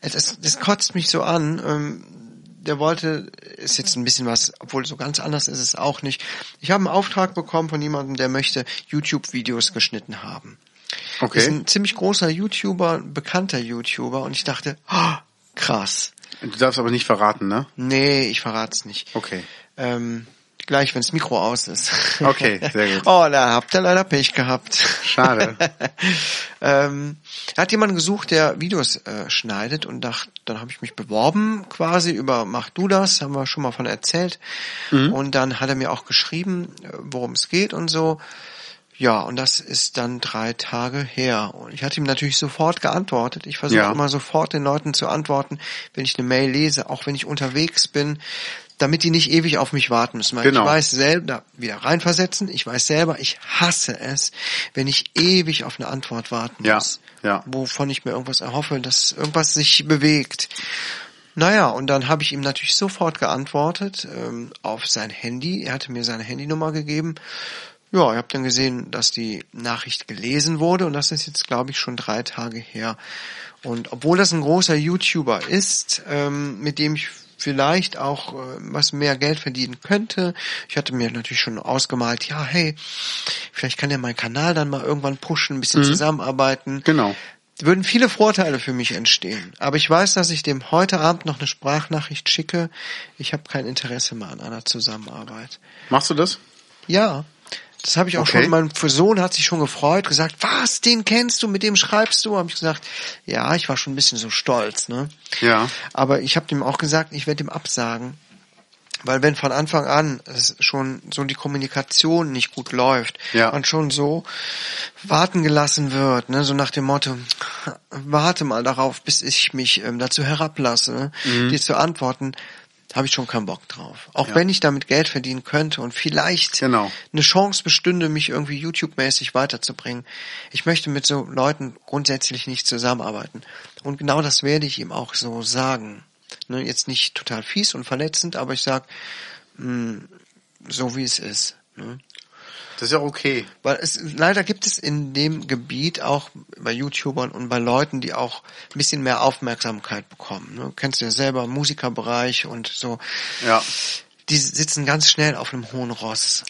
es, es, das kotzt mich so an, ähm, der wollte, ist jetzt ein bisschen was, obwohl so ganz anders ist es auch nicht. Ich habe einen Auftrag bekommen von jemandem, der möchte YouTube-Videos geschnitten haben. Okay. Ist ein ziemlich großer YouTuber, ein bekannter YouTuber und ich dachte, oh, krass. Du darfst aber nicht verraten, ne? Nee, ich verrat's nicht. Okay. Ähm, gleich, wenns Mikro aus ist. Okay, sehr gut. Oh, da habt ihr leider Pech gehabt. Schade. ähm, er hat jemanden gesucht, der Videos äh, schneidet und dacht, dann habe ich mich beworben quasi über Mach du das, haben wir schon mal von erzählt. Mhm. Und dann hat er mir auch geschrieben, äh, worum es geht und so. Ja, und das ist dann drei Tage her. Und ich hatte ihm natürlich sofort geantwortet. Ich versuche Ja. immer sofort den Leuten zu antworten, wenn ich eine Mail lese, auch wenn ich unterwegs bin, damit die nicht ewig auf mich warten müssen. Genau. ich weiß selber, da wieder reinversetzen, ich weiß selber, ich hasse es, wenn ich ewig auf eine Antwort warten Ja, muss. ja. Wovon ich mir irgendwas erhoffe, dass irgendwas sich bewegt. Naja, und dann habe ich ihm natürlich sofort geantwortet ähm, auf sein Handy. Er hatte mir seine Handynummer gegeben. Ja, ich habe dann gesehen, dass die Nachricht gelesen wurde und das ist jetzt, glaube ich, schon drei Tage her. Und obwohl das ein großer YouTuber ist, ähm, mit dem ich vielleicht auch äh, was mehr Geld verdienen könnte. Ich hatte mir natürlich schon ausgemalt, ja, hey, vielleicht kann ja mein Kanal dann mal irgendwann pushen, ein bisschen mhm. zusammenarbeiten. Genau. Würden viele Vorteile für mich entstehen. Aber ich weiß, dass ich dem heute Abend noch eine Sprachnachricht schicke. Ich habe kein Interesse mehr an einer Zusammenarbeit. Machst du das? Ja. Das habe ich auch okay. schon, mein Sohn hat sich schon gefreut, gesagt, was, den kennst du, mit dem schreibst du? Habe ich gesagt, ja, ich war schon ein bisschen so stolz, ne? Ja. Aber ich habe dem auch gesagt, ich werde ihm absagen. Weil wenn von Anfang an es schon so die Kommunikation nicht gut läuft ja. und schon so warten gelassen wird, ne, so nach dem Motto, warte mal darauf, bis ich mich ähm, dazu herablasse, mhm. dir zu antworten, habe ich schon keinen Bock drauf. Auch ja. wenn ich damit Geld verdienen könnte und vielleicht genau. eine Chance bestünde, mich irgendwie YouTube-mäßig weiterzubringen. Ich möchte mit so Leuten grundsätzlich nicht zusammenarbeiten. Und genau das werde ich ihm auch so sagen. Ne, jetzt nicht total fies und verletzend, aber ich sag hm, so wie es ist. Ne? Das ist ja okay. Weil es leider gibt es in dem Gebiet auch bei YouTubern und bei Leuten, die auch ein bisschen mehr Aufmerksamkeit bekommen. Ne? Kennst du ja selber Musikerbereich und so. Ja. Die sitzen ganz schnell auf einem hohen Ross.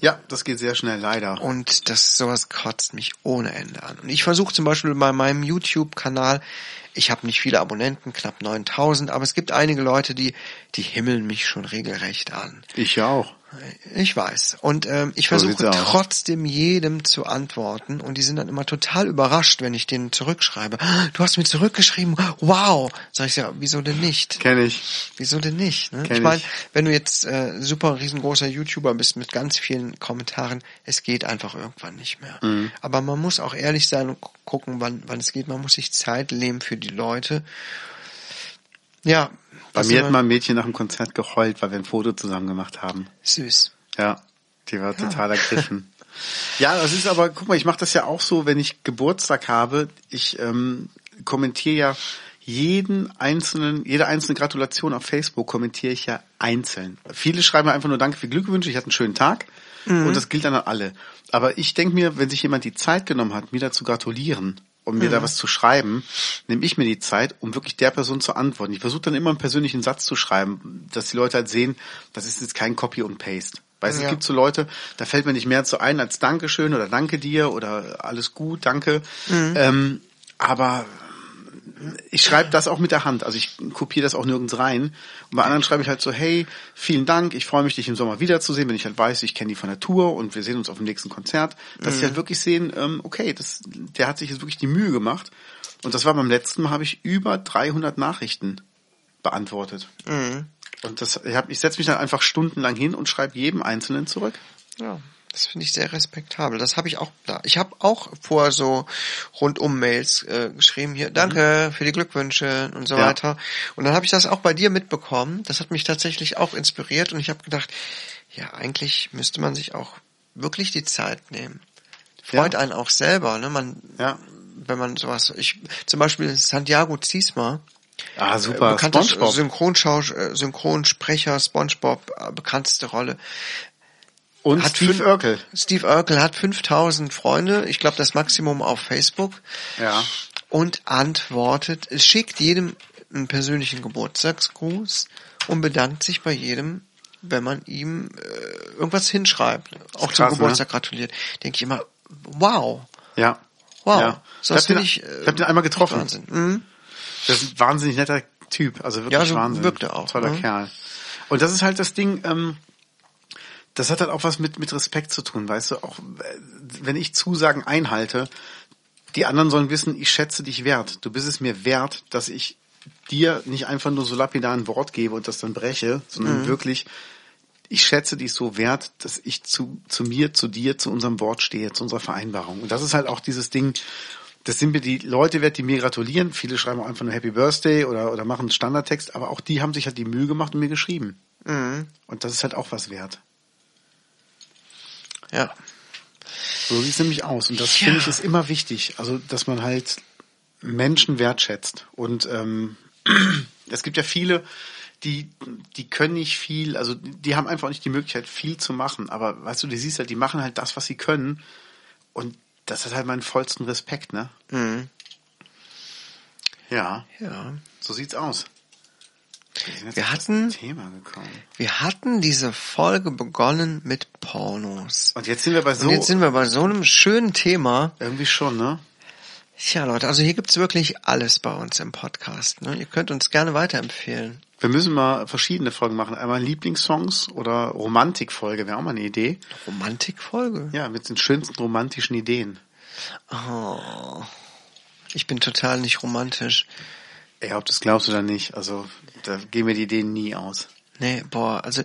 Ja, das geht sehr schnell, leider. Und das sowas kotzt mich ohne Ende an. Und ich versuche zum Beispiel bei meinem YouTube-Kanal, ich habe nicht viele Abonnenten, knapp 9000, aber es gibt einige Leute, die, die himmeln mich schon regelrecht an. Ich ja auch. Ich weiß. Und ähm, ich versuche trotzdem jedem zu antworten und die sind dann immer total überrascht, wenn ich denen zurückschreibe. Du hast mir zurückgeschrieben, wow. Sag ich ja, wieso denn nicht? Kenn ich. Wieso denn nicht? Ne? ich meine, wenn du jetzt äh, super riesengroßer YouTuber bist mit ganz vielen Kommentaren, es geht einfach irgendwann nicht mehr. Mhm. Aber man muss auch ehrlich sein und gucken, wann, wann es geht. Man muss sich Zeit nehmen für die Leute. Ja, bei mir hat mal ein Mädchen nach dem Konzert geheult, weil wir ein Foto zusammen gemacht haben. Süß. Ja, die war ja. total ergriffen. ja, das ist aber, guck mal, ich mache das ja auch so, wenn ich Geburtstag habe. Ich ähm, kommentiere ja jeden einzelnen, jede einzelne Gratulation auf Facebook kommentiere ich ja einzeln. Viele schreiben einfach nur Danke für Glückwünsche, ich hatte einen schönen Tag. Mhm. Und das gilt dann an alle. Aber ich denke mir, wenn sich jemand die Zeit genommen hat, mir dazu gratulieren, um mir mhm. da was zu schreiben, nehme ich mir die Zeit, um wirklich der Person zu antworten. Ich versuche dann immer einen persönlichen Satz zu schreiben, dass die Leute halt sehen, das ist jetzt kein Copy und Paste. Weißt du, ja. es gibt so Leute, da fällt mir nicht mehr zu ein als Dankeschön oder Danke dir oder alles gut, danke. Mhm. Ähm, aber ich schreibe das auch mit der Hand, also ich kopiere das auch nirgends rein. Und bei anderen schreibe ich halt so, hey, vielen Dank, ich freue mich, dich im Sommer wiederzusehen, wenn ich halt weiß, ich kenne die von der Tour und wir sehen uns auf dem nächsten Konzert, dass mhm. sie halt wirklich sehen, ähm, okay, das, der hat sich jetzt wirklich die Mühe gemacht. Und das war beim letzten Mal, habe ich über 300 Nachrichten beantwortet. Mhm. Und das, ich, hab, ich setze mich dann einfach stundenlang hin und schreibe jedem Einzelnen zurück. Ja. Das finde ich sehr respektabel. Das habe ich auch da. Ich habe auch vor so rundum Mails äh, geschrieben hier, danke mhm. für die Glückwünsche und so ja. weiter. Und dann habe ich das auch bei dir mitbekommen. Das hat mich tatsächlich auch inspiriert und ich habe gedacht, ja, eigentlich müsste man sich auch wirklich die Zeit nehmen. Freut ja. einen auch selber, ne? Man, ja. wenn man sowas, ich, zum Beispiel Santiago Ziesma, Ah, super. Äh, bekannter Synchronschau äh, Synchronsprecher, SpongeBob, äh, bekannteste Rolle. Und hat Steve Urkel. Steve Urkel hat 5000 Freunde, ich glaube das Maximum auf Facebook. Ja. Und antwortet, schickt jedem einen persönlichen Geburtstagsgruß und bedankt sich bei jedem, wenn man ihm äh, irgendwas hinschreibt, auch krass, zum Geburtstag ne? gratuliert. Denke ich immer, wow. Ja. Wow. Ja. So, ich habe den, ich, äh, hab den einmal getroffen. Wahnsinn. Mhm. Das ist ein wahnsinnig netter Typ, also wirklich ja, so Wahnsinn. wirkt er auch. Toller ne? Kerl. Und das ist halt das Ding, ähm, das hat halt auch was mit, mit Respekt zu tun, weißt du, auch wenn ich Zusagen einhalte, die anderen sollen wissen, ich schätze dich wert. Du bist es mir wert, dass ich dir nicht einfach nur so lapidar ein Wort gebe und das dann breche, sondern mhm. wirklich, ich schätze dich so wert, dass ich zu, zu mir, zu dir, zu unserem Wort stehe, zu unserer Vereinbarung. Und das ist halt auch dieses Ding, das sind mir die Leute wert, die mir gratulieren. Viele schreiben auch einfach nur Happy Birthday oder, oder machen einen Standardtext, aber auch die haben sich halt die Mühe gemacht und mir geschrieben. Mhm. Und das ist halt auch was wert. Ja. So sieht es nämlich aus. Und das ja. finde ich ist immer wichtig. Also, dass man halt Menschen wertschätzt. Und ähm, es gibt ja viele, die, die können nicht viel, also die haben einfach nicht die Möglichkeit, viel zu machen. Aber weißt du, du siehst halt, die machen halt das, was sie können. Und das hat halt meinen vollsten Respekt, ne? Mhm. Ja, Ja. so sieht's aus. Wir hatten-. Wir hatten diese Folge begonnen mit Pornos. Und jetzt sind wir bei so Und jetzt sind wir bei so einem schönen Thema. irgendwie schon, ne? Tja, Leute, also hier gibt's wirklich alles bei uns im Podcast. Ne? Ihr könnt uns gerne weiterempfehlen. Wir müssen mal verschiedene Folgen machen. Einmal Lieblingssongs oder Romantikfolge wäre auch mal eine Idee. Romantikfolge? Ja, mit den schönsten romantischen Ideen. Oh. Ich bin total nicht romantisch. Ey, ob das glaubst oder nicht, also da gehen mir die Ideen nie aus. Nee, boah, also,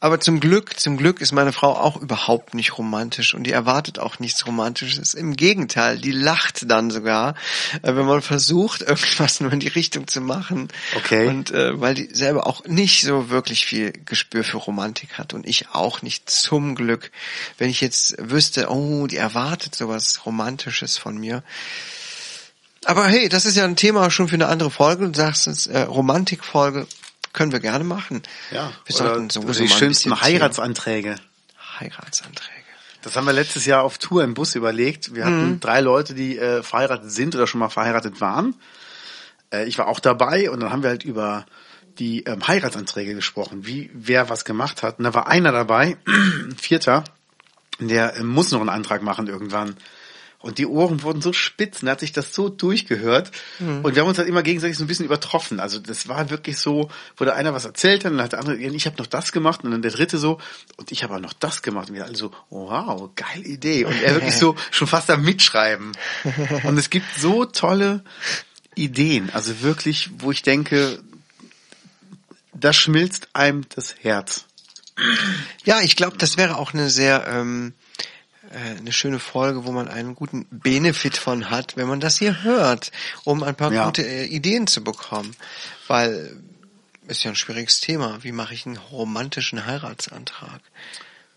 aber zum Glück, zum Glück ist meine Frau auch überhaupt nicht romantisch und die erwartet auch nichts Romantisches. Im Gegenteil, die lacht dann sogar, äh, wenn man versucht, irgendwas nur in die Richtung zu machen. Okay. Und äh, weil die selber auch nicht so wirklich viel Gespür für Romantik hat und ich auch nicht zum Glück. Wenn ich jetzt wüsste, oh, die erwartet sowas Romantisches von mir. Aber hey, das ist ja ein Thema schon für eine andere Folge. Du sagst es, äh, Romantikfolge können wir gerne machen. Ja, wir oder sollten sowieso die schönsten Heiratsanträge. Heiratsanträge. Das haben wir letztes Jahr auf Tour im Bus überlegt. Wir hatten drei Leute, die äh, verheiratet sind oder schon mal verheiratet waren. Äh, ich war auch dabei und dann haben wir halt über die ähm, Heiratsanträge gesprochen, wie wer was gemacht hat. Und da war einer dabei, ein Vierter, der äh, muss noch einen Antrag machen irgendwann. Und die Ohren wurden so spitz, und hat sich das so durchgehört. Und wir haben uns halt immer gegenseitig so ein bisschen übertroffen. Also das war wirklich so, wo der einer was erzählt hat, und dann hat der andere, ich habe noch das gemacht, und dann der dritte so, und ich habe auch noch das gemacht. Und wir alle so, wow, geile Idee. Und er wirklich so schon fast am Mitschreiben. Und es gibt so tolle Ideen, also wirklich, wo ich denke, da schmilzt einem das Herz. Ja, ich glaube, das wäre auch eine sehr ähm, äh, eine schöne Folge, wo man einen guten Benefit von hat, wenn man das hier hört, um ein paar Ja. gute äh, Ideen zu bekommen. Weil ist ja ein schwieriges Thema. Wie mache ich einen romantischen Heiratsantrag?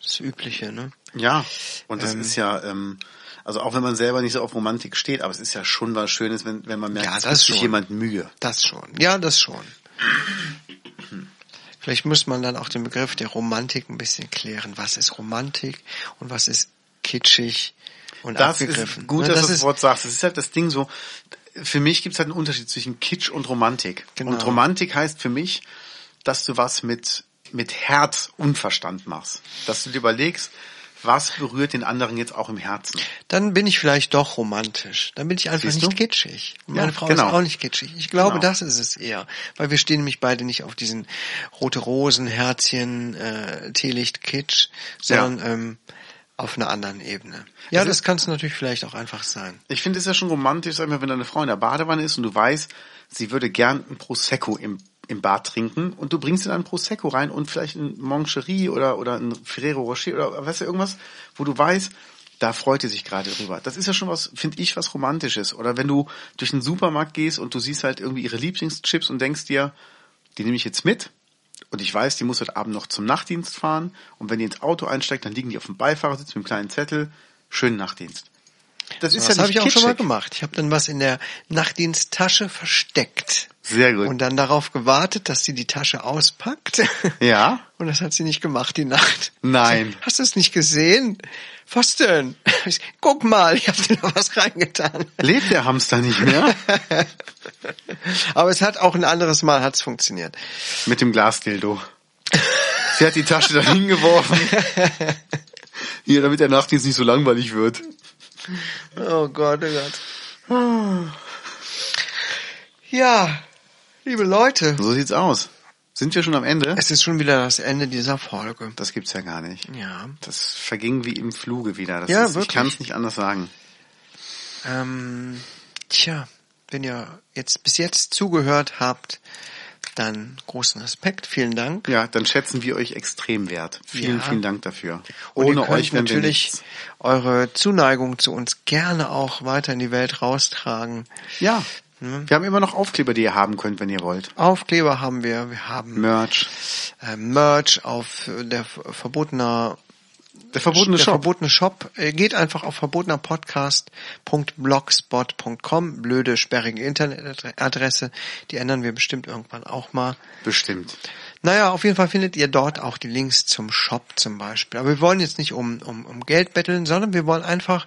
Das Übliche, ne? Ja, und das Ähm. ist ja, ähm, also auch wenn man selber nicht so auf Romantik steht, aber es ist ja schon was Schönes, wenn, wenn man merkt, Ja, es das gibt sich jemand Mühe. Das schon. Ja, das schon. Vielleicht muss man dann auch den Begriff der Romantik ein bisschen klären. Was ist Romantik und was ist kitschig und Das abgegriffen? ist gut, Ne, dass das du das Wort sagst. Das ist halt das Ding so, für mich gibt es halt einen Unterschied zwischen Kitsch und Romantik. Genau. Und Romantik heißt für mich, dass du was mit, mit Herz und Verstand machst. Dass du dir überlegst, was berührt den anderen jetzt auch im Herzen. dann bin ich vielleicht doch romantisch. Dann bin ich einfach Siehst nicht du? kitschig. Und Ja, meine Frau genau. ist auch nicht kitschig. Ich glaube, Genau. das ist es eher. Weil wir stehen nämlich beide nicht auf diesen rote Rosen, Herzchen, äh, Teelicht, Kitsch, sondern ähm, auf einer anderen Ebene. Ja, Also- das kann es natürlich vielleicht auch einfach sein. Ich finde es ja schon romantisch, sag mal, wenn deine Frau in der Badewanne ist und du weißt, sie würde gern ein Prosecco im, im Bad trinken und du bringst ihr dann ein Prosecco rein und vielleicht ein Moncherie oder, oder ein Ferrero Rocher oder weißt du, irgendwas, wo du weißt, da freut sie sich gerade drüber. Das ist ja schon was, finde ich, was Romantisches. Oder wenn du durch den Supermarkt gehst und du siehst halt irgendwie ihre Lieblingschips und denkst dir, die nehme ich jetzt mit und ich weiß, die muss heute Abend noch zum Nachtdienst fahren und wenn die ins Auto einsteigt, dann liegen die auf dem Beifahrersitz mit einem kleinen Zettel, schönen Nachtdienst. Das ist Das ja habe ich auch schon mal kitschig. gemacht. Ich habe dann was in der Nachtdiensttasche versteckt. Sehr gut. Und dann darauf gewartet, dass sie die Tasche auspackt. Ja? Und das hat sie nicht gemacht, die Nacht. Nein. Hast du es nicht gesehen? Was denn? Ich, Guck mal, ich habe dir da was reingetan. Lebt der Hamster nicht mehr? Aber es hat auch ein anderes Mal hat's funktioniert. Mit dem Glasdildo. Sie hat die Tasche da hingeworfen. Hier, damit der Nachtdienst nicht so langweilig wird. Oh Gott, oh Gott. Ja, liebe Leute, So sieht's aus. Sind wir schon am Ende? es ist schon wieder das Ende dieser Folge. Das gibt's ja gar nicht. Ja. Das verging wie im Fluge wieder. Das Ja, ist, ich wirklich. kann es nicht anders sagen. Ähm, tja, wenn ihr jetzt bis jetzt zugehört habt, dann großen Respekt, vielen Dank. Ja, dann schätzen wir euch extrem wert. Vielen, Ja. vielen Dank dafür. Und ihr Ohne könnt euch wären wir natürlich nichts. eure Zuneigung zu uns gerne auch weiter in die Welt raustragen. Ja. Hm? Wir haben immer noch Aufkleber, die ihr haben könnt, wenn ihr wollt. Aufkleber haben wir, wir haben Merch. äh, Merch auf der verbotener Der verbotene der Shop. verbotene Shop. Äh, Geht einfach auf verbotenerpodcast.blogspot.com. Blöde, sperrige Internetadresse. Die ändern wir bestimmt irgendwann auch mal. Bestimmt. Naja, auf jeden Fall findet ihr dort auch die Links zum Shop zum Beispiel. Aber wir wollen jetzt nicht um, um, um Geld betteln, sondern wir wollen einfach,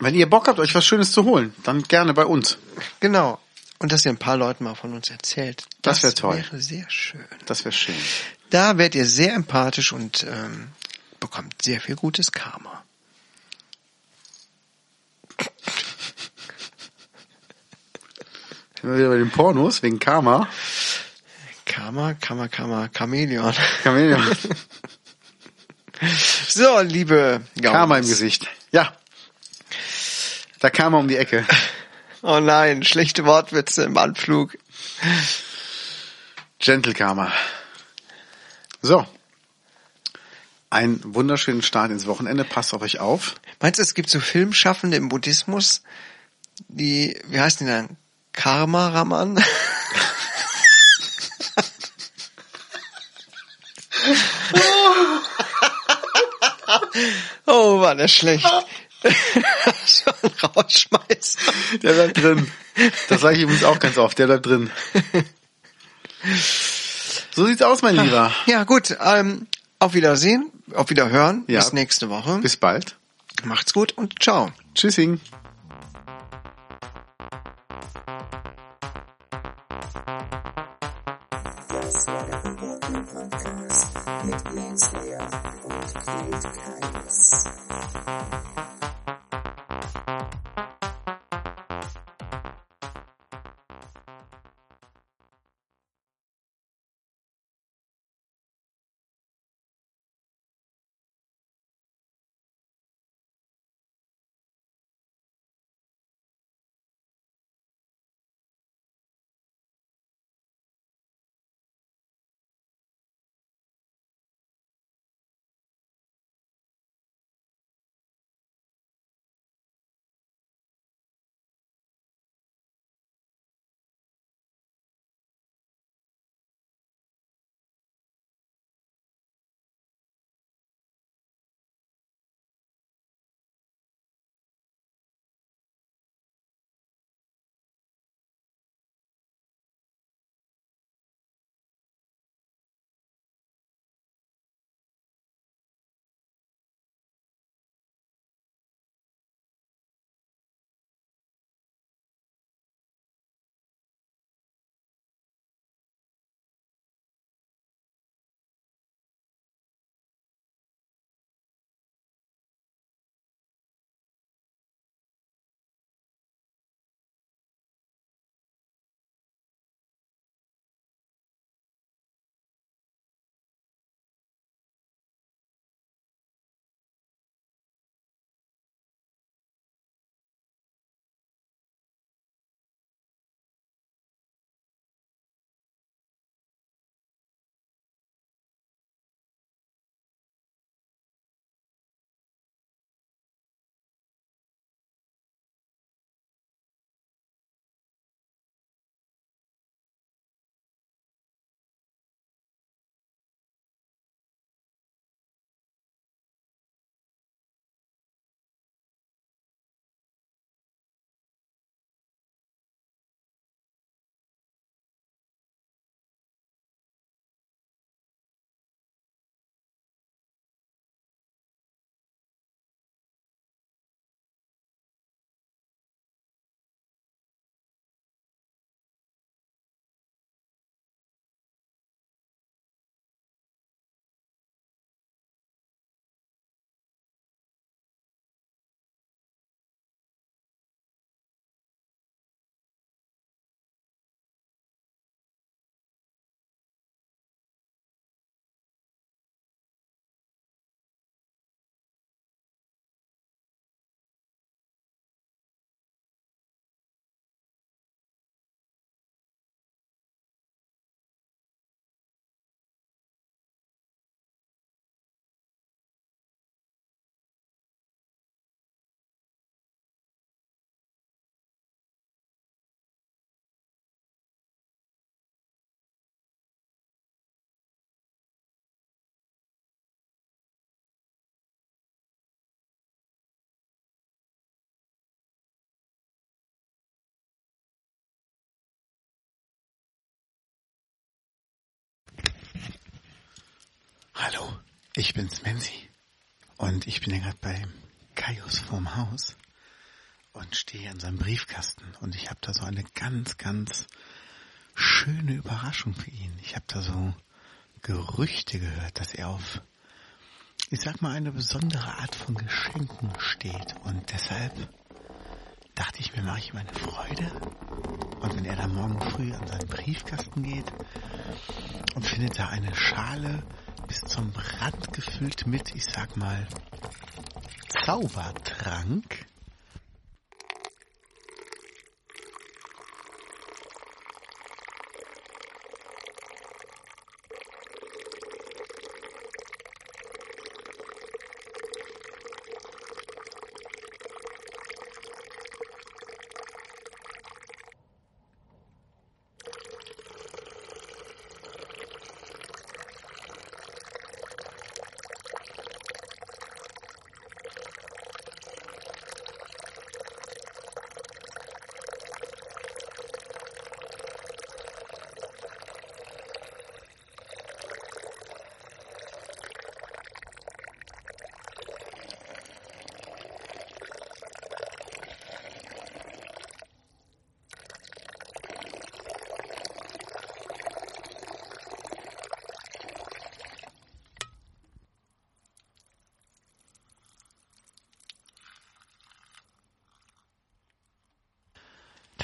Wenn ihr Bock habt, euch was Schönes zu holen, dann gerne bei uns. genau, und dass ihr ein paar Leuten mal von uns erzählt. Das wär toll. wäre sehr schön. Das wäre schön. Da werdet ihr sehr empathisch und ähm, bekommt sehr viel gutes Karma. Sind wir wieder bei den Pornos wegen Karma. Karma, Karma, Karma, Chamäleon. Chamäleon. So, liebe Gaunis. Karma im Gesicht. Ja. Da kam er um die Ecke. Oh nein, schlechte Wortwitze im Anflug. Gentle Karma. So. Einen wunderschönen Start ins Wochenende. Passt auf euch auf. Meinst du, es gibt so Filmschaffende im Buddhismus, die, wie heißt die dann? Karma Raman? oh, war der schlecht. so ein Rausschmeißer. Der bleibt drin. Das sage ich übrigens auch ganz oft. Der bleibt drin. So sieht's aus, mein Lieber. Ja, gut. Ähm, auf Wiedersehen, auf Wiederhören. Ja. Bis nächste Woche. Bis bald. Macht's gut und ciao. Tschüssing. Das war der Reporting Podcast mit Lance Lear und Kate Keines. Hallo, ich bin's Menzi. Und ich bin ja gerade bei Kaius vorm Haus und stehe an seinem Briefkasten und ich habe da so eine ganz, ganz schöne Überraschung für ihn. Ich habe da so Gerüchte gehört, dass er auf, ich sag mal, eine besondere Art von Geschenken steht und deshalb dachte ich mir, mache ich ihm eine Freude. Und wenn er dann morgen früh an seinen Briefkasten geht und findet da eine Schale bis zum Rand gefüllt mit, ich sag mal, Zaubertrank,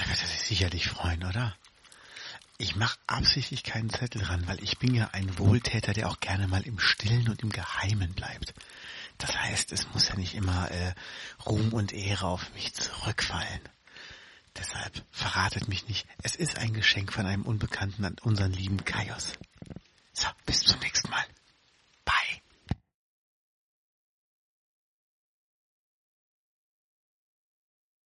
Da wird er sich sicherlich freuen, oder? Ich mache absichtlich keinen Zettel ran, weil ich bin ja ein Wohltäter, der auch gerne mal im Stillen und im Geheimen bleibt. Das heißt, es muss ja nicht immer äh, Ruhm und Ehre auf mich zurückfallen. Deshalb verratet mich nicht. Es ist ein Geschenk von einem Unbekannten an unseren lieben Kaios.